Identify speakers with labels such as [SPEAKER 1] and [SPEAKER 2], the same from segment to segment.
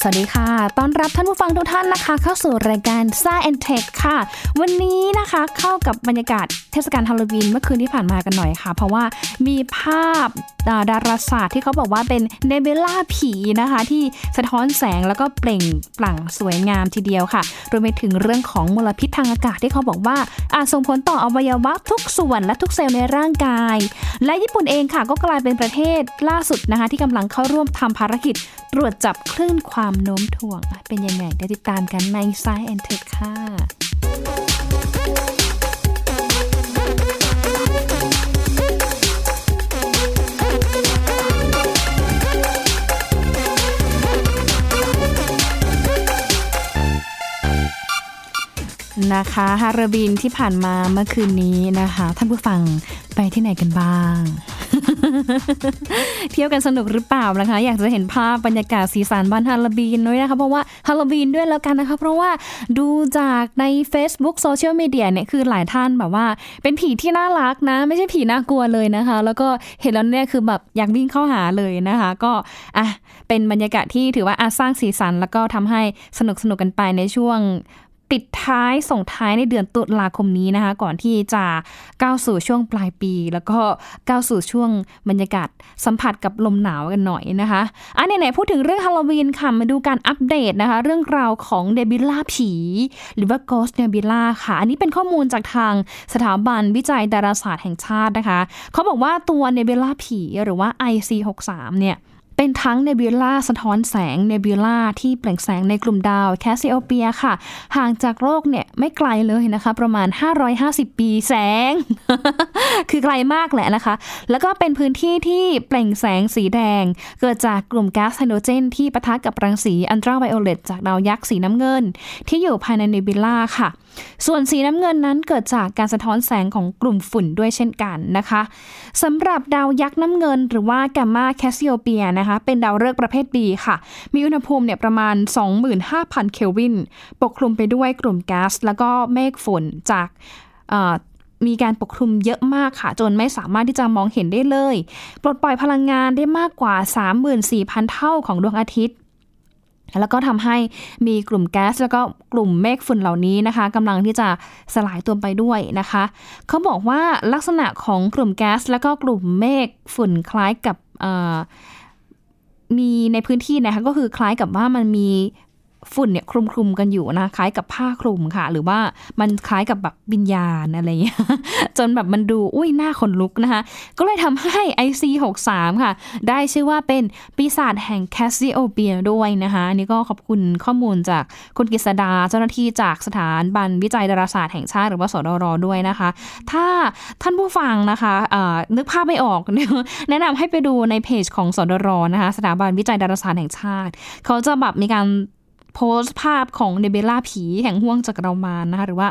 [SPEAKER 1] สวัสดีค่ะ ต้อนรับท่านผู้ฟังทุกท่านนะคะ เข้าสู่รายการซ่าแอนเทคค่ะ วันนี้นะคะเข้ากับบรรยากาศเทศกาลฮาโลวีนเมื่อคืนที่ผ่านมากันหน่อยค่ะ เพราะว่ามีภาพ ดาราศาสตร์ที่เขาบอกว่าเป็นเนเบล่าผีนะคะ ที่สะท้อนแสงแล้วก็เปล่งปลั่งสวยงามทีเดียวค่ะ รวมไปถึงเรื่องของมลพิษทางอากาศที่เขาบอกว่าอาจส่งผลต่ออวัยวะทุกส่วนและทุกเซลล์ในร่างกาย และญี่ปุ่นเองค่ะก็กลายเป็นประเทศล่าสุดนะคะ ที่กำลังเข้าร่วมทำภารกิจ ตรวจจับคลื่นความโน้มถ่วงเป็นยังไงเดี๋ยวติดตามกันใน Science and Tech ค่ะ นะคะฮาราบินที่ผ่านมาเมื่อคืนนี้นะคะ ท่านผู้ฟังไปที่ไหนกันบ้าง เที่ยวกันสนุกหรือเปล่านะคะ อยากจะเห็นภาพบรรยากาศสีสันวันฮาโลวีนด้วยนะคะ เพราะว่าฮาโลวีนด้วยแล้วกันนะคะ เพราะว่าดูจากใน Facebook โซเชียลมีเดียเนี่ยคือหลายท่านแบบว่า เป็นผีที่น่ารักนะ ไม่ใช่ผีน่ากลัวเลยนะคะ แล้วก็เห็นแล้วเนี่ยคือแบบอยากวิ่งเข้าหาเลยนะคะ ก็อะเป็นบรรยากาศที่ถือว่าอาสร้างสีสัน แล้วก็ทำให้สนุกสนุกกันไปในช่วง ปิดท้ายส่งท้ายในเดือนตุลาคมนี้นะคะ ก่อนที่จะก้าวสู่ช่วงปลายปี แล้วก็ก้าวสู่ช่วงบรรยากาศสัมผัสกับลมหนาวกันหน่อยนะคะอันไหนๆพูดถึงเรื่องฮาโลวีนค่ะมาดูการอัปเดตนะคะ เรื่องราวของเนบิวลาผี หรือว่า Ghost Nebula ค่ะ อันนี้เป็นข้อมูลจากทางสถาบันวิจัยดาราศาสตร์แห่งชาตินะคะ เขาบอกว่าตัวเนบิวลาผีหรือว่า IC63 เนี่ย เป็นทั้งเนบิวลาสะท้อนแสงเนบิวลาที่เปล่งแสงในกลุ่มดาวแคสซิโอเปียค่ะ ห่างจากโลกเนี่ยไม่ไกลเลยนะคะ ประมาณ 550 ปีแสง คือไกลมากแหละนะคะ แล้วก็เป็นพื้นที่ที่เปล่งแสงสีแดง เกิดจากกลุ่มก๊าซไฮโดรเจน ที่ปะทะกับรังสีอัลตราไวโอเลตจากดาวยักษ์สีน้ำเงิน ที่อยู่ภายในเนบิวลาค่ะ ส่วนสีน้ำเงินนั้นเกิดจากการสะท้อนแสงของกลุ่มฝุ่นด้วยเช่นกันนะคะสำหรับดาวยักษ์น้ำเงิน หรือว่าแกมมาแคสซิโอเปียนะคะเป็นดาวฤกษ์ประเภท B ค่ะ มีอุณหภูมิเนี่ยประมาณ 25,000 เคลวิน ปกคลุมไปด้วยกลุ่มแก๊ส แล้วก็เมฆฝนจากมีการปกคลุมเยอะมากค่ะ จนไม่สามารถที่จะมองเห็นได้เลย ปลดปล่อยพลังงานได้มากกว่า 34,000 เท่าของดวงอาทิตย์แล้วก็ทำให้มีกลุ่มแก๊ส แล้วก็กลุ่มเมฆฝุ่นเหล่านี้นะคะกำลังที่จะสลายตัวไปด้วยนะคะ เขาบอกว่าลักษณะของกลุ่มแก๊ส แล้วก็กลุ่มเมฆฝุ่นคล้ายกับ มีในพื้นที่นะคะก็คือคล้ายกับว่ามันมี ฝุ่นเนี่ยคลุมคลุมกันอยู่นะคล้ายกับผ้าคลุมค่ะ หรือว่ามันคล้ายกับแบบวิญญาณอะไรเงี้ยจนแบบมันดูอุ้ยหน้าขนลุกนะคะ ก็เลยทำให้ IC63 ค่ะ ได้ชื่อว่าเป็นปีศาจแห่งแคสซิโอเปียด้วยนะคะนี่ก็ขอบคุณข้อมูลจากคุณกฤษดาเจ้าหน้าที่จากสถานบันวิจัยดาราศาสตร์แห่งชาติหรือว่าสดรด้วยนะคะ ถ้าท่านผู้ฟังนะคะนึกภาพไม่ออก แนะนำให้ไปดูในเพจของสดรนะคะ สถาบันวิจัยดาราศาสตร์แห่งชาติ เขาจะแบบมีการ โพสต์ภาพของเนเบล่าผีแห่งห่วงจักรวาลนะคะ หรือว่า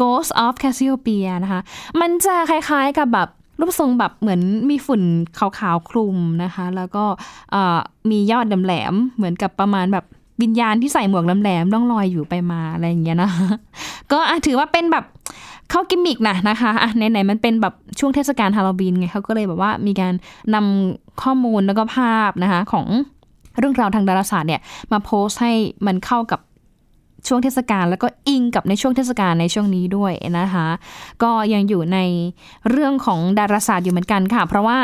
[SPEAKER 1] Ghost of Cassiopeia นะคะ มันจะคล้ายๆกับแบบรูปทรงแบบเหมือนมีฝุ่นขาวๆคลุมนะคะ แล้วก็มียอดแหลมเหมือนกับประมาณแบบวิญญาณที่ใส่หมวกแหลมๆต้องลอยอยู่ไปมาอะไรอย่างเงี้ยนะ ก็ถือว่าเป็นแบบเข้ากิมมิกนะนะคะอะไหนๆมันเป็นแบบช่วงเทศกาลฮาโลวีนไงเขาก็เลยแบบว่ามีการนำข้อมูลแล้วก็ภาพนะคะของ เรื่องราวทางดาราศาสตร์เนี่ยมาโพสต์ให้มันเข้ากับช่วงเทศกาลแล้วก็อิงกับในช่วงเทศกาลในช่วงนี้ด้วยนะคะก็ยังอยู่ในเรื่องของดาราศาสตร์อยู่เหมือนกันค่ะ เพราะว่า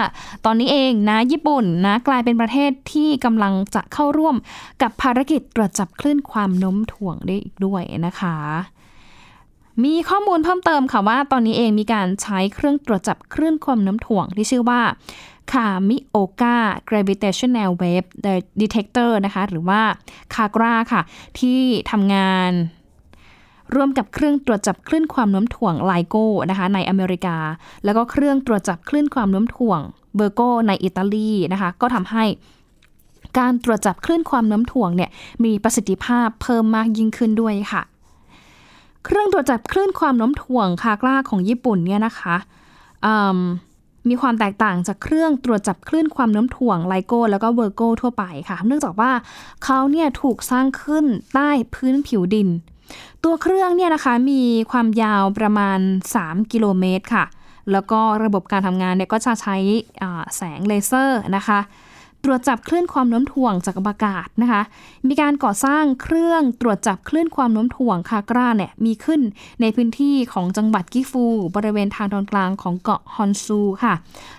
[SPEAKER 1] ตอนนี้เองนะญี่ปุ่นนะกลายเป็นประเทศที่กำลังจะเข้าร่วมกับภารกิจตรวจจับคลื่นความโน้มถ่วงได้อีกด้วยนะคะ มีข้อมูลเพิ่มเติมค่ะว่าตอนนี้เองมีการใช้เครื่องตรวจจับคลื่นความโน้มถ่วงที่ชื่อว่า คามิโอกา gravitational wave detector นะคะ หรือว่าคากราค่ะ ที่ทำงานร่วมกับเครื่องตรวจจับคลื่นความโน้มถ่วงไลโก้นะคะในอเมริกา แล้วก็เครื่องตรวจจับคลื่นความโน้มถ่วงเบอร์โกในอิตาลีนะคะ ก็ทำให้การตรวจจับคลื่นความโน้มถ่วงเนี่ยมีประสิทธิภาพเพิ่มมากยิ่งขึ้นด้วยค่ะ เครื่องตรวจจับคลื่นความโน้มถ่วงคากล้าของญี่ปุ่นเนี่ยนะคะ มีความแตกต่างจากเครื่องตรวจจับคลื่นความโน้มถ่วงไลโก้แล้วก็เวอร์โก้ทั่วไปค่ะ เนื่องจากว่าเขาเนี่ยถูกสร้างขึ้นใต้พื้นผิวดิน ตัวเครื่องเนี่ยนะคะมีความยาวประมาณ 3 กิโลเมตรค่ะ แล้วก็ระบบการทำงานเนี่ยก็จะใช้แสงเลเซอร์นะคะ ตรวจจับคลื่นความโน้มถ่วงจากอากาศนะคะ มีการก่อสร้างเครื่องตรวจจับคลื่นความโน้มถ่วงคากราเนี่ยมีขึ้นในพื้นที่ของจังหวัดกิฟู บริเวณทางตอนกลางของเกาะฮอนซูค่ะ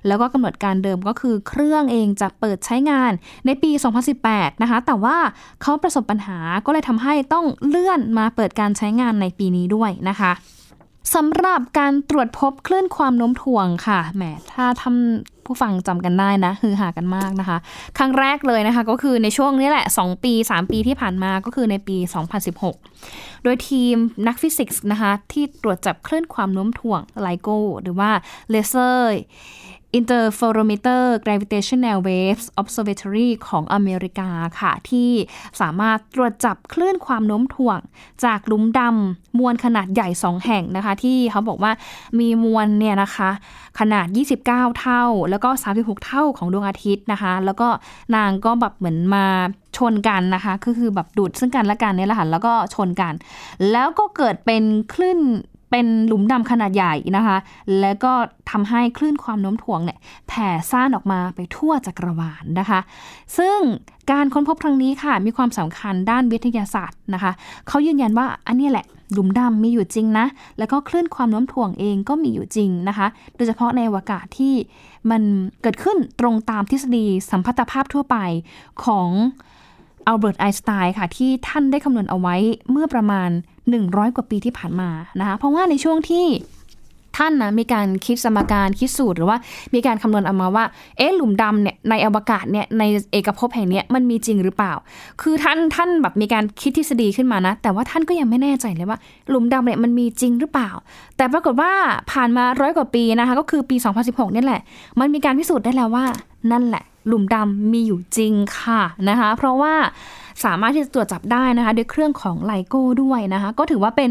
[SPEAKER 1] แล้วก็กำหนดการเดิมก็คือเครื่องเองจะเปิดใช้งานในปี 2018 นะคะ แต่ว่าเขาประสบปัญหาก็เลยทำให้ต้องเลื่อนมาเปิดการใช้งานในปีนี้ด้วยนะคะสำหรับการตรวจพบคลื่นความโน้มถ่วงค่ะ แหม ถ้าทำ ผู้ฟังจำกันได้นะคือหากันมากนะคะ ครั้งแรกเลยนะคะก็คือในช่วงนี้แหละ 2 ปี 3 ปีที่ผ่านมาก็คือในปี 2016 โดยทีมนักฟิสิกส์นะคะที่ตรวจจับคลื่นความโน้มถ่วงไลโกหรือว่าเลเซอร์ Interferometer Gravitational Waves Observatory ของอเมริกาค่ะ ที่สามารถตรวจจับคลื่นความโน้มถ่วง จากหลุมดำมวลขนาดใหญ่ 2 แห่งนะคะ ที่เขาบอกว่ามีมวลเนี่ยนะคะ ขนาด 29 เท่า แล้วก็ 36 เท่าของดวงอาทิตย์นะคะ แล้วก็นางก็แบบเหมือนมาชนกันนะคะก็คือแบบดูดซึ่งกันและกันเนี่ยแหละค่ะแล้วก็ชนกัน แล้วก็เกิดเป็นคลื่น เป็นหลุมดำขนาดใหญ่นะคะ แล้วก็ทำให้คลื่นความโน้มถ่วงเนี่ยแผ่ซ่านออกมาไปทั่วจักรวาลนะคะ ซึ่งการค้นพบครั้งนี้ค่ะมีความสำคัญด้านวิทยาศาสตร์นะคะ เขายืนยันว่าอันนี้แหละหลุมดำมีอยู่จริงนะ แล้วก็คลื่นความโน้มถ่วงเองก็มีอยู่จริงนะคะ โดยเฉพาะในอวกาศที่มันเกิดขึ้นตรงตามทฤษฎีสัมพัทธภาพทั่วไปของอัลเบิร์ตไอน์สไตน์ค่ะ ที่ท่านได้คำนวณเอาไว้เมื่อประมาณ 100 กว่าปีที่ผ่านมานะคะเพราะว่าในช่วงที่ท่านนะมีการคิดสมการคิดสูตรหรือว่ามีการคำนวณออกมาว่าเอ๊ะหลุมดำเนี่ยในอวกาศเนี่ยในเอกภพแห่งนี้มันมีจริงหรือเปล่า คือท่านท่านแบบมีการคิดทฤษฎีขึ้นมานะ แต่ว่าท่านก็ยังไม่แน่ใจเลยว่า หลุมดำเนี่ยมันมีจริงหรือเปล่า แต่ปรากฏว่าผ่านมาร้อยกว่าปีนะคะก็คือปี 2016นี่แหละ มันมีการพิสูจน์ได้แล้วว่านั่นแหละ หลุมดำมีอยู่จริงค่ะนะคะ เพราะว่าสามารถที่จะตรวจจับได้นะคะ ด้วยเครื่องของไลโก้ด้วยนะคะ ก็ถือว่าเป็น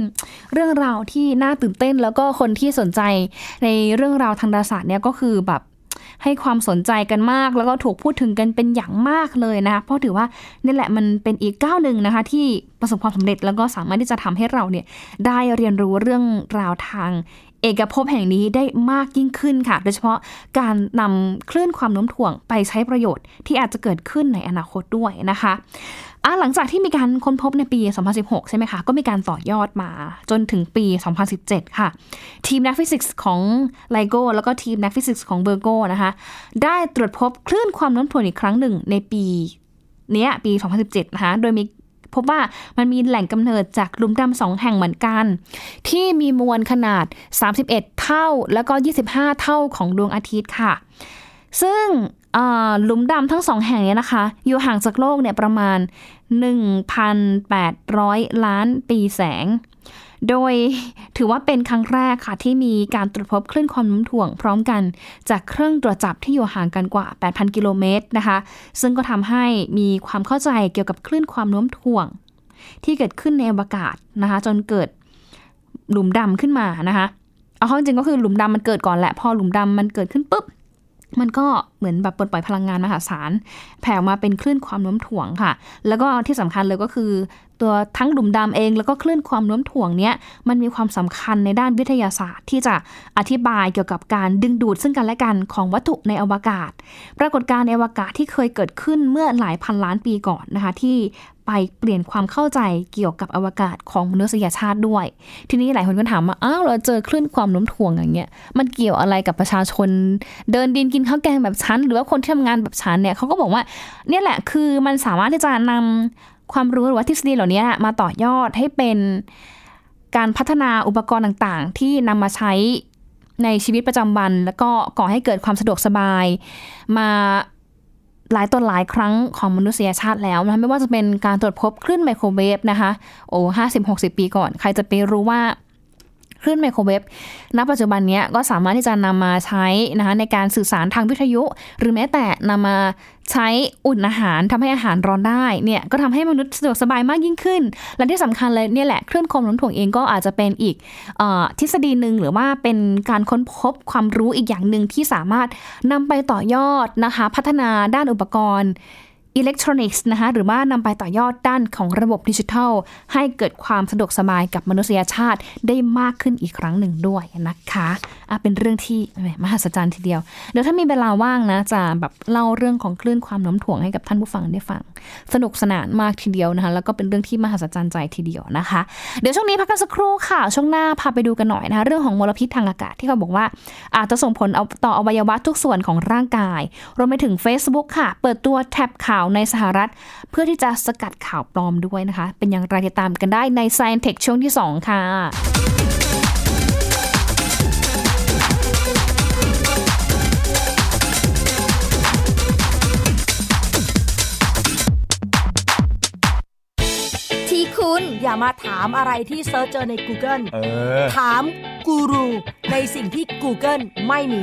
[SPEAKER 1] เรื่องราวที่น่าตื่นเต้น แล้วก็คนที่สนใจในเรื่องราวทางดาราศาสตร์เนี่ยก็คือแบบให้ความสนใจกันมาก แล้วก็ถูกพูดถึงกันเป็นอย่างมากเลยนะคะเพราะถือว่านี่แหละมันเป็นอีกก้าวหนึ่งนะคะ ที่ประสบความสำเร็จแล้วก็สามารถที่จะทำให้เราเนี่ยได้เรียนรู้เรื่องราวทาง เอกภพแห่งนี้ได้มากยิ่งขึ้นค่ะ โดยเฉพาะการนำคลื่นความโน้มถ่วงไปใช้ประโยชน์ที่อาจจะเกิดขึ้นในอนาคตด้วยนะคะหลังจากที่มีการค้นพบในปี 2016 ใช่ไหมคะ ก็มีการต่อยอดมาจนถึงปี 2017 ค่ะ ทีมนักฟิสิกส์ของ LIGO แล้วก็ทีมนักฟิสิกส์ของ Virgo นะคะ ได้ตรวจพบคลื่นความโน้มถ่วงอีกครั้งหนึ่งในปีนี้ปี 2017 นะคะ โดยมี พบว่ามันมีแหล่งกำเนิดจากหลุมดำสองแห่งเหมือนกัน ที่มีมวลขนาด 31 เท่าแล้วก็ 25 เท่าของดวงอาทิตย์ค่ะ ซึ่งหลุมดำทั้งสองแห่งนี้นะคะ อยู่ห่างจากโลกเนี่ยประมาณ 1,800 ล้านปีแสง โดยถือว่าเป็นครั้งแรกค่ะ ที่มีการตรวจพบคลื่นความโน้มถ่วงพร้อมกัน จากเครื่องตรวจจับที่อยู่ห่างกันกว่า 8,000 กิโลเมตรนะคะ ซึ่งก็ทำให้มีความเข้าใจเกี่ยวกับคลื่นความโน้มถ่วง ที่เกิดขึ้นในอวกาศนะคะ จนเกิดหลุมดำขึ้นมานะคะเอาข้อจริงก็คือหลุมดำมันเกิดก่อนแหละพอหลุมดำมันเกิดขึ้นปุ๊บมันก็เหมือนแบบปลดปล่อยพลังงานมหาศาล แผ่มาเป็นคลื่นความโน้มถ่วงค่ะ แล้วก็ที่สำคัญเลยก็คือ ตัวทั้งดุมดำเอง แล้วก็คลื่นความโน้มถ่วงเนี้ยมันมีความสำคัญในด้านวิทยาศาสตร์ ที่จะอธิบายเกี่ยวกับการดึงดูดซึ่งกันและกันของวัตถุในอวกาศ ปรากฏการณ์ในอวกาศที่เคยเกิดขึ้นเมื่อหลายพันล้านปีก่อนนะคะที่ไปเปลี่ยนความเข้าใจเกี่ยวกับอวกาศของมนุษยชาติด้วย ทีนี้หลายคนก็ถามว่า อ้าว เราเจอคลื่นความโน้มถ่วงอย่างเงี้ย มันเกี่ยวอะไรกับประชาชน เดินดินกินข้าวแกงแบบฉันหรือว่าคนที่ทำงานแบบฉันเนี่ยเขาก็บอกว่า เนี่ยแหละคือมันสามารถที่จะนำ ความรู้หรือว่าทฤษฎีเหล่านี้มาต่อยอดให้เป็นการพัฒนาอุปกรณ์ต่างๆ ที่นำมาใช้ในชีวิตประจำวัน แล้วก็ก่อให้เกิดความสะดวกสบาย มาหลายตนหลายครั้งของมนุษยชาติแล้วนะไม่ว่าจะเป็นการตรวจพบคลื่นไมโครเวฟนะคะ โอ้ห้าสิบหกสิบปีก่อน ใครจะไปรู้ว่า คลื่นไมโครเวฟณปัจจุบันนี้ก็สามารถที่จะนำมาใช้นะคะในการสื่อสารทางวิทยุ หรือแม้แต่นำมาใช้อุ่นอาหารทำให้อาหารร้อนได้เนี่ยก็ทำให้มนุษย์สะดวกสบายมากยิ่งขึ้น และที่สำคัญเลยเนี่ยแหละคลื่นความโน้มถ่วงเองก็อาจจะเป็นอีกอทฤษฎีหนึ่งหรือว่าเป็นการค้นพบความรู้อีกอย่างหนึ่งที่สามารถนำไปต่อยอดนะคะพัฒนาด้านอุปกรณ์ อิเล็กทรอนิกส์นะคะหรือว่านำไปต่อยอดด้านของระบบดิจิทัล ให้เกิดความสะดวกสบายกับมนุษยชาติได้มากขึ้นอีกครั้งหนึ่งด้วยนะคะะเป็นเรื่องที่มหัศจรรย์ทีเดียว เดี๋ยวถ้ามีเวลาว่างนะจะแบบเล่าเรื่องของคลื่นความโน้มถ่วงให้กับท่านผู้ฟังได้ฟัง สนุกสนานมากทีเดียวนะคะแล้วก็เป็นเรื่องที่มหัศจรรย์ใจทีเดียวนะคะ เดี๋ยวช่วงนี้พักกันสักครู่ค่ะ ช่วงหน้าพาไปดูกันหน่อยนะคะเรื่องของมลพิษทางอากาศที่เขาบอกว่า อาจจะส่งผลต่ออวัยวะทุกส่วนของร่างกายรวมไปถึง Facebook ค่ะ เปิดตัวแท็บข่าวในสหรัฐ เพื่อที่จะสกัดข่าวปลอมด้วยนะคะ เป็นอย่างไรติดตามกันได้ใน Science Tech ช่วงที่ 2 ค่ะ
[SPEAKER 2] คุณอย่ามาถามอะไรที่ search เจอใน Google
[SPEAKER 3] เออ
[SPEAKER 2] ถามกูรูในสิ่งที่ Google ไม่มี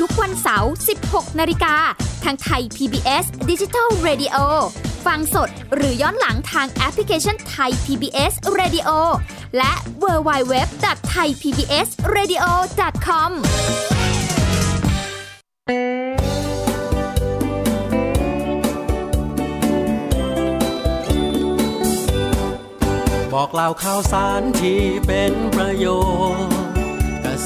[SPEAKER 4] ทุกวันเสาร์ 16 นาฬิกา ทางไทย PBS Digital Radio ฟังสดหรือย้อนหลังทางแอปพลิเคชันไทย PBS Radio และ w w w t h a i PBS Radio com
[SPEAKER 5] บอกเล่าข่าวสารที่เป็นประโยชน์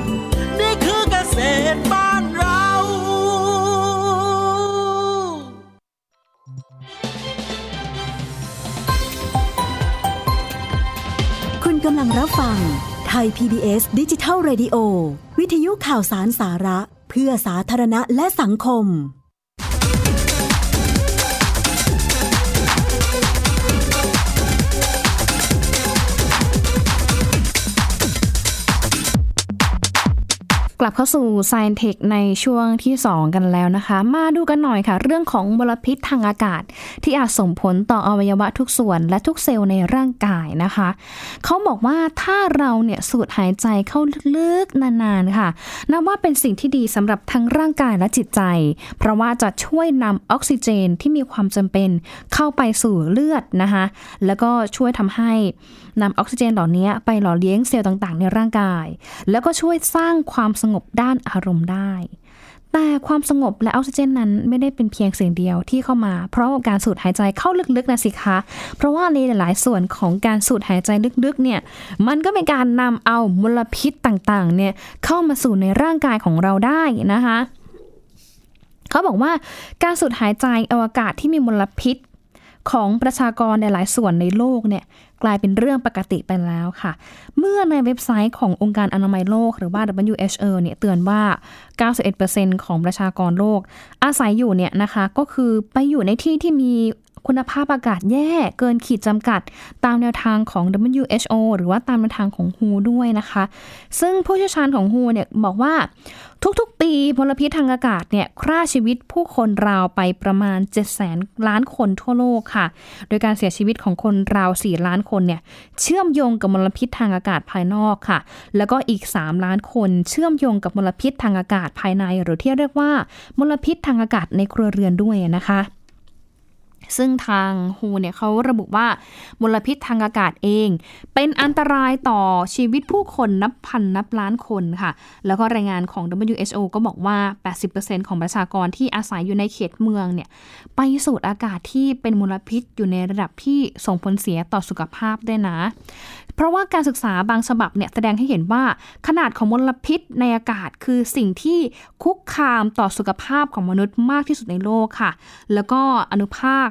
[SPEAKER 5] เก ษตรบ้านเรา
[SPEAKER 6] คุณกำลังรับฟัง ไทย PBS ดิจิทัล Radio วิทยุข่าวสารสาระ เพื่อสาธารณะและสังคม
[SPEAKER 1] กลับเข้าสู่ Science Tech ในช่วงที่ 2 กันแล้วนะคะ มาดูกันหน่อยค่ะ เรื่องของมลพิษทางอากาศ ที่อาจส่งผลต่ออวัยวะทุกส่วนและทุกเซลล์ในร่างกายนะคะ เขาบอกว่าถ้าเราเนี่ยสูดหายใจเข้าลึกๆนานๆค่ะนับว่าเป็นสิ่งที่ดีสำหรับทั้งร่างกายและจิตใจ เพราะว่าจะช่วยนำออกซิเจนที่มีความจำเป็นเข้าไปสู่เลือดนะคะแล้วก็ช่วยทำให้นำออกซิเจนเหล่านี้ไปหล่อเลี้ยงเซลล์ต่างๆ ในร่างกาย แล้วก็ช่วยสร้างความสงงบด้านอารมณ์ได้ แต่ความสงบและออกซิเจนนั้นไม่ได้เป็นเพียงสิ่งเดียวที่เข้ามา เพราะการสูดหายใจเข้าลึกๆนะสิคะ เพราะว่าในหลายๆส่วนของการสูดหายใจลึกๆเนี่ยมันก็เป็นการนำเอามลพิษต่างๆเนี่ยเข้ามาสู่ในร่างกายของเราได้นะคะเขาบอกว่าการสูดหายใจอวกาศที่มีมลพิษของประชากรในหลายส่วนในโลกเนี่ย กลายเป็นเรื่องปกติไปแล้วค่ะ เมื่อในเว็บไซต์ขององค์การอนามัยโลก หรือว่า WHO เนี่ยเตือนว่า 91%ของประชากรโลก อาศัยอยู่เนี่ยนะคะก็คือไปอยู่ในที่ที่มีคุณภาพอากาศแย่เกินขีดจำกัด ตามแนวทางของ WHO หรือว่าตามแนวทางของ WHO ด้วยนะคะ ซึ่งผู้เชี่ยวชาญของ WHO เนี่ยบอกว่าทุกๆ ปีมลพิษทางอากาศเนี่ยฆ่าชีวิตผู้คนราวไปประมาณ 7 0 0 0 0 ล้านคนทั่วโลกค่ะ โดยการเสียชีวิตของคนราว 4 ล้านคนเนี่ยเชื่อมโยงกับมลพิษทางอากาศภายนอกค่ะ แล้วก็อีก 3 ล้านคนเชื่อมโยงกับมลพิษทางอากาศภายใน หรือที่เรียกว่ามลพิษทางอากาศในครัวเรือนด้วยนะคะ ซึ่งทางฮูเนี่ยเขาระบุว่ามลพิษทางอากาศเอง เป็นอันตรายต่อชีวิตผู้คนนับพันนับล้านคนค่ะ แล้วก็รายงานของ WHO ก็บอกว่า 80%ของประชากรที่อาศัยอยู่ในเขตเมืองเนี่ยไปสูดอากาศที่เป็นมลพิษอยู่ในระดับที่ส่งผลเสียต่อสุขภาพด้วยนะ เพราะว่าการศึกษาบางฉบับเนี่ยแสดงให้เห็นว่าขนาดของมลพิษในอากาศคือสิ่งที่คุกคามต่อสุขภาพของมนุษย์มากที่สุดในโลกค่ะ แล้วก็อนุภาค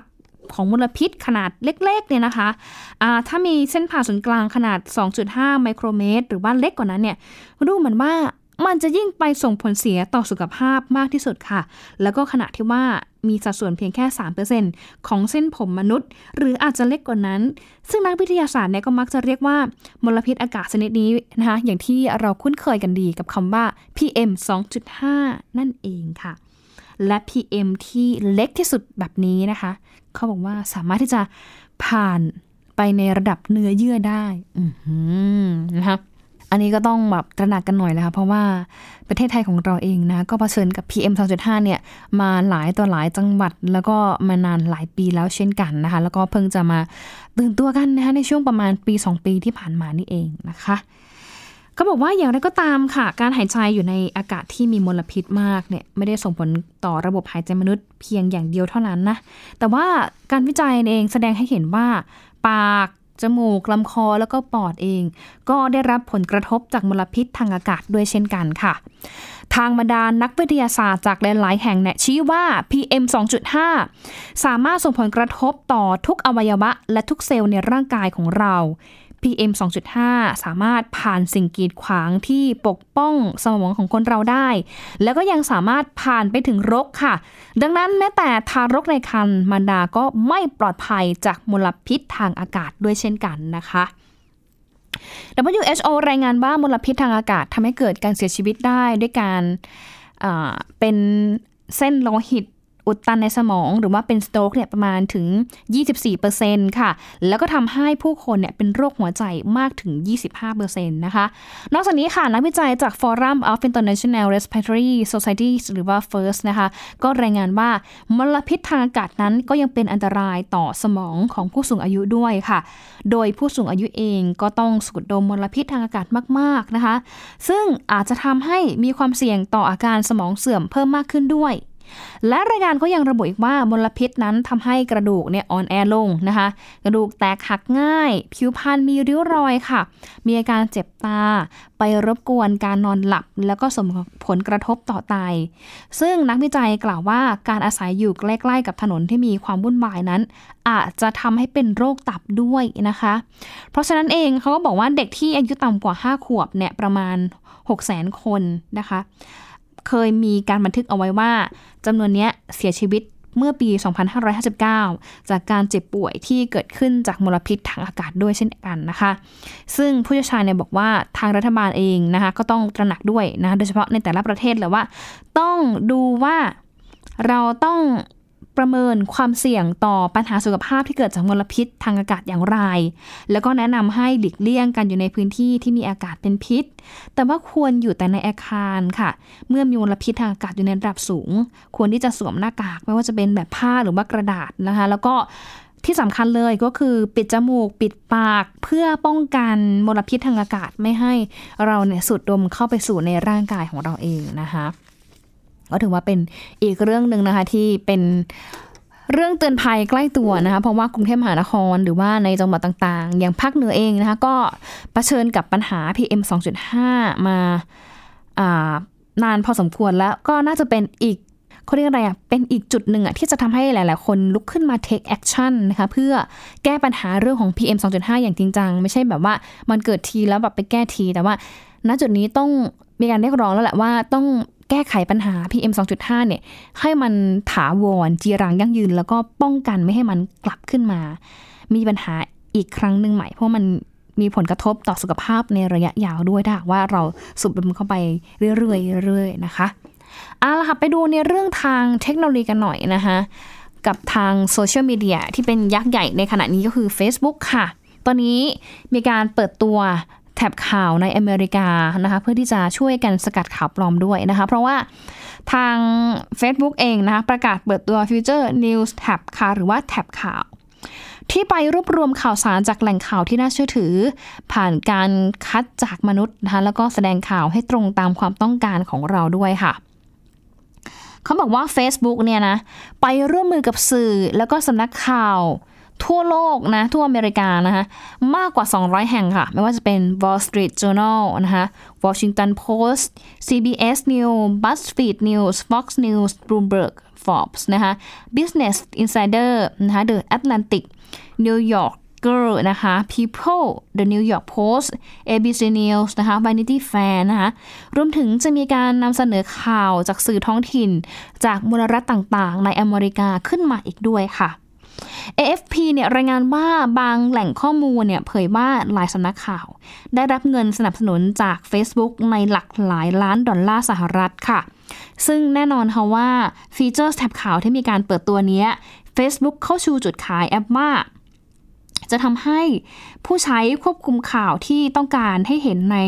[SPEAKER 1] ของมลพิษขนาดเล็กๆเนี่ยนะคะะถ้ามีเส้นผ่าศูนย์กลางขนาด 2.5 ไมโครเมตร หรือว่าเล็กกว่านั้นเนี่ยดูเหมือนว่ามันจะยิ่งไปส่งผลเสียต่อสุขภาพมากที่สุดค่ะ แล้วก็ขณะที่ว่ามีสัดส่วนเพียงแค่ 3%ของเส้นผมมนุษย์ หรืออาจจะเล็กกว่านั้น ซึ่งนักวิทยาศาสตร์เนี่ยก็มักจะเรียกว่ามลพิษอากาศชนิดนี้นะคะ อย่างที่เราคุ้นเคยกันดีกับคำว่า PM 2.5 นั่นเองค่ะ และ PM ที่เล็กที่สุดแบบนี้นะคะ เขาบอกว่าสามารถที่จะผ่านไปในระดับเนื้อเยื่อได้นะคะอันนี้ก็ต้องแบบตระหนักกันหน่อยนะคะ เพราะว่าประเทศไทยของเราเองนะ ก็เผชิญกับ PM 2.5 เนี่ย มาหลายตัวหลายจังหวัด แล้วก็มานานหลายปีแล้วเช่นกันนะคะ แล้วก็เพิ่งจะมาตื่นตัวกันนะคะในช่วงประมาณปี 2 ปีที่ผ่านมานี่เองนะคะ ก็บอกว่าอย่างไรก็ตามค่ะ การหายใจอยู่ในอากาศที่มีมลพิษมากเนี่ยไม่ได้ส่งผลต่อระบบหายใจมนุษย์เพียงอย่างเดียวเท่านั้นนะ แต่ว่าการวิจัยเองแสดงให้เห็นว่า ปากจมูกลำคอแล้วก็ปอดเอง ก็ได้รับผลกระทบจากมลพิษทางอากาศด้วยเช่นกันค่ะ ทางบรรดานักวิทยาศาสตร์จากหลาย ๆ แห่งเนี่ยชี้ว่า PM 2.5 สามารถส่งผลกระทบต่อทุกอวัยวะ และทุกเซลล์ในร่างกายของเรา PM 2.5 สามารถผ่านสิ่งกีดขวางที่ปกป้องสมองของคนเราได้ แล้วก็ยังสามารถผ่านไปถึงรกค่ะ ดังนั้นแม้แต่ทารกในครรภ์มารดาก็ไม่ปลอดภัยจากมลพิษทางอากาศด้วยเช่นกันนะคะ WHO รายงานว่ามลพิษทางอากาศทำให้เกิดการเสียชีวิตได้ด้วยการเป็นเส้นโลหิต อุดตันในสมองหรือว่าเป็นสโตรกเนี่ยประมาณถึง 24%ค่ะ แล้วก็ทำให้ผู้คนเนี่ยเป็นโรคหัวใจมากถึง 25%นะคะ นอกจากนี้ค่ะ นักวิจัยจาก Forum of International Respiratory Societies หรือว่า FIRST นะคะ ก็รายงานว่ามลพิษทางอากาศนั้นก็ยังเป็นอันตรายต่อสมองของผู้สูงอายุด้วยค่ะ โดยผู้สูงอายุเองก็ต้องสูดดมมลพิษทางอากาศมาก ๆนะคะ ซึ่งอาจจะทำให้มีความเสี่ยงต่ออาการสมองเสื่อมเพิ่มมากขึ้นด้วย และรายงานก็ยังระบุอีกว่ามลพิษนั้นทำให้กระดูกเนี่ยอ่อนแอลงนะคะ กระดูกแตกหักง่าย ผิวพรรณมีริ้วรอยค่ะ มีอาการเจ็บตา ไปรบกวนการนอนหลับ แล้วก็สมผลกระทบต่อไต ซึ่งนักวิจัยกล่าวว่าการอาศัยอยู่ใกล้ๆกับถนนที่มีความวุ่นวายนั้น อาจจะทำให้เป็นโรคตับด้วยนะคะ เพราะฉะนั้นเองเขาก็บอกว่าเด็กที่อายุต่ำกว่า 5 ขวบเนี่ยประมาณ6 0 0 0 0 0 คนนะคะ เคยมีการบันทึกเอาไว้ว่าจำนวนนี้เสียชีวิตเมื่อปี 2559 จากการเจ็บป่วยที่เกิดขึ้นจากมลพิษทางอากาศด้วยเช่นกันนะคะ ซึ่งผู้เชี่ยวชาญเนี่ยบอกว่าทางรัฐบาลเองนะคะก็ต้องตระหนักด้วยนะ โดยเฉพาะในแต่ละประเทศเลยว่า ต้องดูว่าเราต้อง ประเมินความเสี่ยงต่อปัญหาสุขภาพที่เกิดจากมลพิษทางอากาศอย่างไร แล้วก็แนะนำให้หลีกเลี่ยงกันอยู่ในพื้นที่ที่มีอากาศเป็นพิษ แต่ว่าควรอยู่แต่ในอาคารค่ะ เมื่อมีมลพิษทางอากาศอยู่ในระดับสูง ควรที่จะสวมหน้ากากไม่ว่าจะเป็นแบบผ้าหรือว่ากระดาษนะคะ แล้วก็ที่สำคัญเลยก็คือปิดจมูกปิดปากเพื่อป้องกันมลพิษทางอากาศไม่ให้เราเนี่ยสูดดมเข้าไปสู่ในร่างกายของเราเองนะคะ ก็ถือว่าเป็นอีกเรื่องหนึ่งนะคะที่เป็นเรื่องเตือนภัยใกล้ตัวนะคะเพราะว่ากรุงเทพมหานครหรือว่าในจังหวัดต่างๆ อย่างภาคเหนือเองนะคะก็เผชิญกับปัญหา PM 2.5 มาานานพอสมควรแล้วก็น่าจะเป็นอีกเขาเรียกอะไรอะเป็นอีกจุดหนึ่งอะที่จะทำให้หลาย ๆ คนลุกขึ้นมา take action นะคะเพื่อแก้ปัญหาเรื่องของ PM 2.5 อย่างจริงจัง ไม่ใช่แบบว่ามันเกิดทีแล้วแบบไปแก้ทีแต่ว่า ณจุดนี้ต้องมีการเรียกร้องแล้วแหละว่าต้อง แก้ไขปัญหา PM 2.5 เนี่ย ให้มันถาวรจีรังยั่งยืน แล้วก็ป้องกันไม่ให้มันกลับขึ้นมา มีปัญหาอีกครั้งหนึ่งใหม่ เพราะมันมีผลกระทบต่อสุขภาพในระยะยาวด้วยถ้าว่าเราสูบดมเข้าไปเรื่อยๆเรื่อยๆนะคะเอาละค่ะไปดูในเรื่องทางเทคโนโลยีกันหน่อยนะคะกับทางโซเชียลมีเดียที่เป็นยักษ์ใหญ่ในขณะนี้ก็คือ Facebook ค่ะ ตอนนี้มีการเปิดตัว แท็บข่าวในอเมริกานะคะเพื่อที่จะช่วยกันสกัดข่าวปลอมด้วยนะคะ เพราะว่าทาง Facebook เองนะคะประกาศเปิดตัว Future News Tab ค่ะหรือว่าแท็บข่าวที่ไปรวบรวมข่าวสารจากแหล่งข่าวที่น่าเชื่อถือ ผ่านการคัดจากมนุษย์นะคะแล้วก็แสดงข่าวให้ตรงตามความต้องการของเราด้วยค่ะ เขาบอกว่า Facebook เนี่ยนะ ไปร่วมมือกับสื่อแล้วก็สำนักข่าว ทั่วโลกนะทั่วอเมริกานะคะมากกว่า 200 แห่งค่ะ ไม่ว่าจะเป็น Wall Street Journal นะคะ Washington Post CBS News BuzzFeed News Fox News Bloomberg Forbes นะคะ Business Insider นะคะ The Atlantic New Yorker นะคะ People The New York Post ABC News นะคะ Vanity Fair นะคะ รวมถึงจะมีการนำเสนอข่าวจากสื่อท้องถิ่น จากมลรัฐต่างๆ ในอเมริกาขึ้นมาอีกด้วยค่ะ AFP เนี่ยรายงานว่าบางแหล่งข้อมูลเนี่ยเผยว่าหลายสำนักข่าว ได้รับเงินสนับสนุนจาก Facebook ในหลักหลายล้านดอลลาร์สหรัฐค่ะ ซึ่งแน่นอนค่ะว่าฟีเจอร์แท็บข่าวที่มีการเปิดตัวนี้ Facebook เข้าชูจุดขายแอปว่าจะทำให้ผู้ใช้ควบคุมข่าวที่ต้องการให้เห็นใน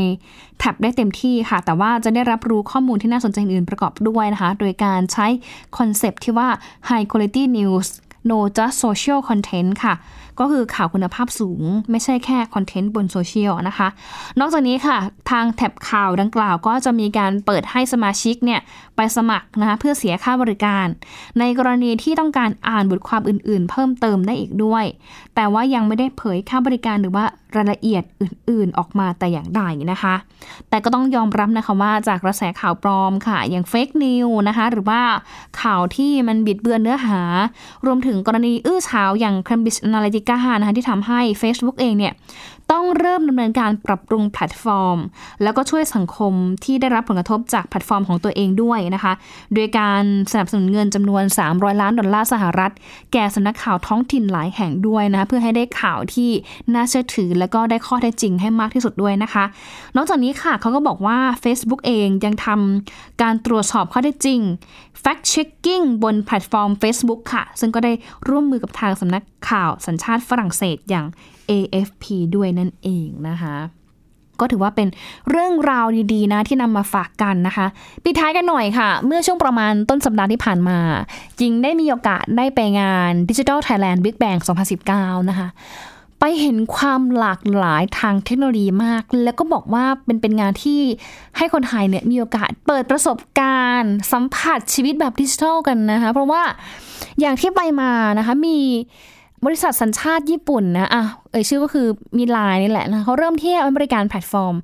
[SPEAKER 1] tab ได้เต็มที่ค่ะ แต่ว่าจะได้รับรู้ข้อมูลที่น่าสนใจอื่นประกอบด้วยนะคะ โดยการใช้ concept ที่ว่า high quality news not just social content ค่ะ ก็คือข่าวคุณภาพสูง ไม่ใช่แค่ content บนโซเชียลนะคะ นอกจากนี้ค่ะ ทาง tab ข่าวดังกล่าวก็จะมีการเปิดให้สมาชิกเนี่ย ไปสมัครนะคะเพื่อเสียค่าบริการ ในกรณีที่ต้องการอ่านบทความอื่นๆ เพิ่มเติมได้อีกด้วย แต่ว่ายังไม่ได้เผยค่าบริการหรือว่า รายละเอียดอื่น ๆ ออกมาแต่อย่างใดนะคะ แต่ก็ต้องยอมรับนะคะว่าจากกระแสข่าวปลอมค่ะ อย่าง fake news นะคะ หรือว่าข่าวที่มันบิดเบือนเนื้อหา รวมถึงกรณีอื้อฉาวอย่าง Cambridge Analytica นะคะที่ทำให้ Facebook เองเนี่ยต้องเริ่มดำเนินการปรับปรุงแพลตฟอร์ม แล้วก็ช่วยสังคมที่ได้รับผลกระทบจากแพลตฟอร์มของตัวเองด้วยนะคะ โดยการสนับสนุนเงินจำนวน 300 ล้านดอลลาร์สหรัฐ แก่สำนักข่าวท้องถิ่นหลายแห่งด้วยนะเพื่อให้ได้ข่าวที่น่าเชื่อถือแล้วก็ได้ข้อเท็จจริงให้มากที่สุดด้วยนะคะ นอกจากนี้ค่ะเขาก็บอกว่า Facebook เองยังทำการตรวจสอบข้อเท็จจริง fact checking บนแพลตฟอร์ม Facebook ค่ะ ซึ่งก็ได้ร่วมมือกับทางสำนักข่าวสัญชาติฝรั่งเศสอย่าง AFP ด้วยนั่นเองนะคะก็ถือว่าเป็นเรื่องราวดีๆนะที่นำมาฝากกันนะคะ ปิดท้ายกันหน่อยค่ะ เมื่อช่วงประมาณต้นสัปดาห์ที่ผ่านมาจิงได้มีโอกาสได้ไปงาน Digital Thailand Big Bang 2019 นะคะ ไปเห็นความหลากหลายทางเทคโนโลยีมาก แล้วก็บอกว่าเป็นเป็นงานที่ให้คนไทยเนี่ยมีโอกาสเปิดประสบการณ์ สัมผัสชีวิตแบบดิจิทัลกันนะคะ เพราะว่าอย่างที่ไปมานะคะมีบริษัทสัญชาติญี่ปุ่นนะอะเอ่ยชื่อก็คือมีไลน์นี่แหละนะเขาเริ่มที่บริการแพลตฟอร์ม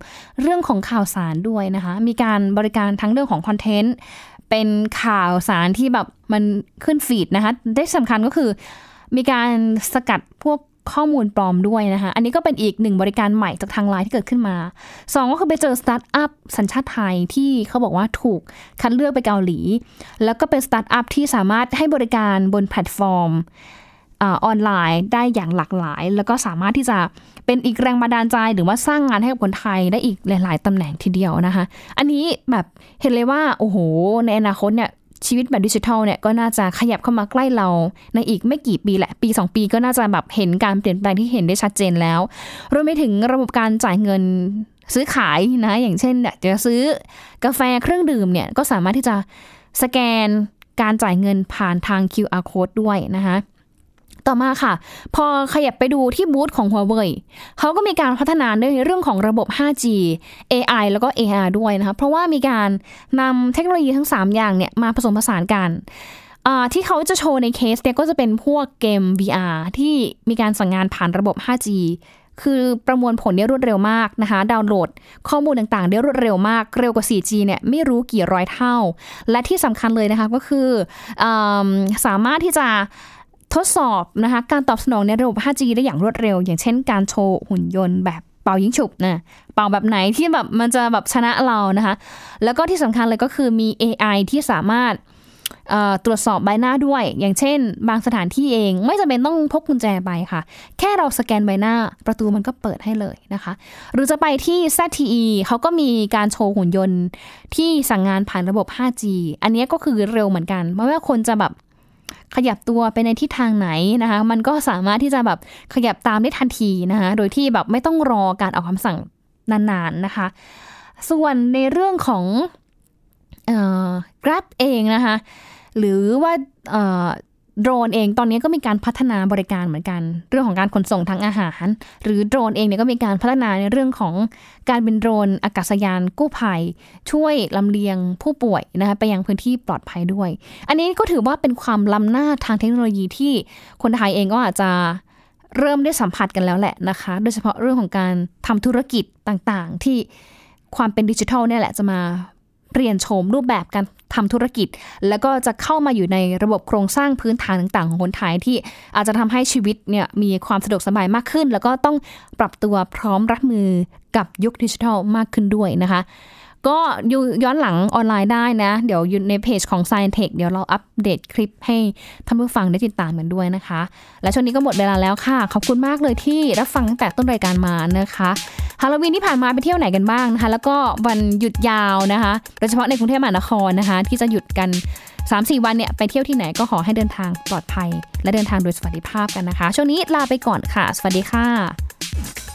[SPEAKER 1] เรื่องของข่าวสารด้วยนะคะ มีการบริการทั้งเรื่องของ contentเป็นข่าวสารที่แบบมันขึ้น feed นะคะได้สำคัญก็คือมีการสกัดพวก ข้อมูลปลอมด้วยนะคะ อันนี้ก็เป็นอีกหนึ่งบริการใหม่จากทางไลน์ที่เกิดขึ้นมาสองก็คือไปเจอสตาร์ทอัพสัญชาติไทยที่เขาบอกว่าถูกคัดเลือกไปเกาหลี แล้วก็เป็นสตาร์ทอัพที่สามารถให้บริการบนแพลตฟอร์มออนไลน์ได้อย่างหลากหลาย แล้วก็สามารถที่จะเป็นอีกแรงบันดาลใจหรือว่าสร้างงานให้กับคนไทยได้อีกหลาย ๆตำแหน่งทีเดียวนะคะ อันนี้แบบเห็นเลยว่าโอ้โห ในอนาคตเนี่ย ชีวิตแบบดิจิทัลเนี่ยก็น่าจะขยับเข้ามาใกล้เราในอีกไม่กี่ปีแหละปี 2 ปีก็น่าจะแบบเห็นการเปลี่ยนแปลงที่เห็นได้ชัดเจนแล้วรวมไปถึงระบบการจ่ายเงินซื้อขายนะอย่างเช่นจะซื้อกาแฟเครื่องดื่มเนี่ยก็สามารถที่จะสแกนการจ่ายเงินผ่านทาง QR code ด้วยนะคะ ต่อมาค่ะ พอขยับไปดูที่บูธของ Huawei เขาก็มีการพัฒนาในเรื่องของระบบ 5G AI แล้วก็ AR ด้วยนะคะ เพราะว่ามีการนำเทคโนโลยีทั้ง 3 อย่างเนี่ยมาผสมผสานกันที่เขาจะโชว์ในเคสเนี่ยก็จะเป็นพวกเกม VR ที่มีการสั่งงานผ่านระบบ 5G คือประมวลผลได้รวดเร็วมากนะคะ ดาวน์โหลด ข้อมูลต่างๆ ได้รวดเร็วมาก เร็วกว่า 4G เนี่ยไม่รู้กี่ร้อยเท่า และที่สำคัญเลยนะคะก็คืออสามารถที่จะ ทดสอบนะคะการตอบสนองในระบบ 5G ได้อย่างรวดเร็ว อย่างเช่นการโชว์หุ่นยนต์แบบเป่ายิงฉุบนะเป่าแบบไหนที่แบบมันจะแบบชนะเรานะคะ แล้วก็ที่สำคัญเลยก็คือมี AI ที่สามารถตรวจสอบใบหน้าด้วย อย่างเช่น บางสถานที่เองไม่จำเป็นต้องพกกุญแจไปค่ะ แค่เราสแกนใบหน้าประตูมันก็เปิดให้เลยนะคะ หรือจะไปที่ ZTE เขาก็มีการโชว์หุ่นยนต์ที่สั่งงานผ่านระบบ 5G อันนี้ก็คือเร็วเหมือนกัน ไม่ว่าคนจะแบบ ขยับตัวไปในทิศทางไหนนะคะ มันก็สามารถที่จะแบบขยับตามได้ทันทีนะคะ โดยที่แบบไม่ต้องรอการออกคำสั่งนานๆนะคะ ส่วนในเรื่องของออ Grab เองนะคะ หรือว่า โดรนเองตอนนี้ก็มีการพัฒนาบริการเหมือนกัน เรื่องของการขนส่งทางอาหาร หรือโดรนเองเนี่ยก็มีการพัฒนาในเรื่องของการเป็นโดรนอากาศยานกู้ภัย ช่วยลำเลียงผู้ป่วยนะคะไปยังพื้นที่ปลอดภัยด้วย อันนี้ก็ถือว่าเป็นความล้ำหน้าทางเทคโนโลยีที่คนไทยเองก็อาจจะเริ่มได้สัมผัสกันแล้วแหละนะคะ โดยเฉพาะเรื่องของการทำธุรกิจต่างๆ ที่ความเป็นดิจิทัลเนี่ยแหละจะมาเปลี่ยนโฉมรูปแบบการ ทำธุรกิจ แล้วก็จะเข้ามาอยู่ในระบบโครงสร้างพื้นฐานต่างๆ ของคนไทยที่อาจจะทำให้ชีวิตเนี่ยมีความสะดวกสบายมากขึ้น แล้วก็ต้องปรับตัวพร้อมรับมือกับยุคดิจิทัลมากขึ้นด้วยนะคะ ก็ยย้อนหลังออนไลน์ได้นะ เดี๋ยวอยู่ในเพจของ Science Tech เดี๋ยวเราอัปเดตคลิปให้ท่านผู้ฟังได้ติดตามกันด้วยนะคะ และช่วงนี้ก็หมดเวลาแล้วค่ะ ขอบคุณมากเลยที่รับฟังตั้งแต่ต้นรายการมานะคะฮาโลวีนที่ผ่านมาไปเที่ยวไหนกันบ้างนะคะ แล้วก็วันหยุดยาวนะคะโดยเฉพาะในกรุงเทพมหานครนะคะ ที่จะหยุดกัน3-4 วันเนี่ยไปเที่ยวที่ไหนก็ขอให้เดินทางปลอดภัย และเดินทางโดยสวัสดิภาพกันนะคะ ช่วงนี้ลาไปก่อนค่ะ สวัสดีค่ะ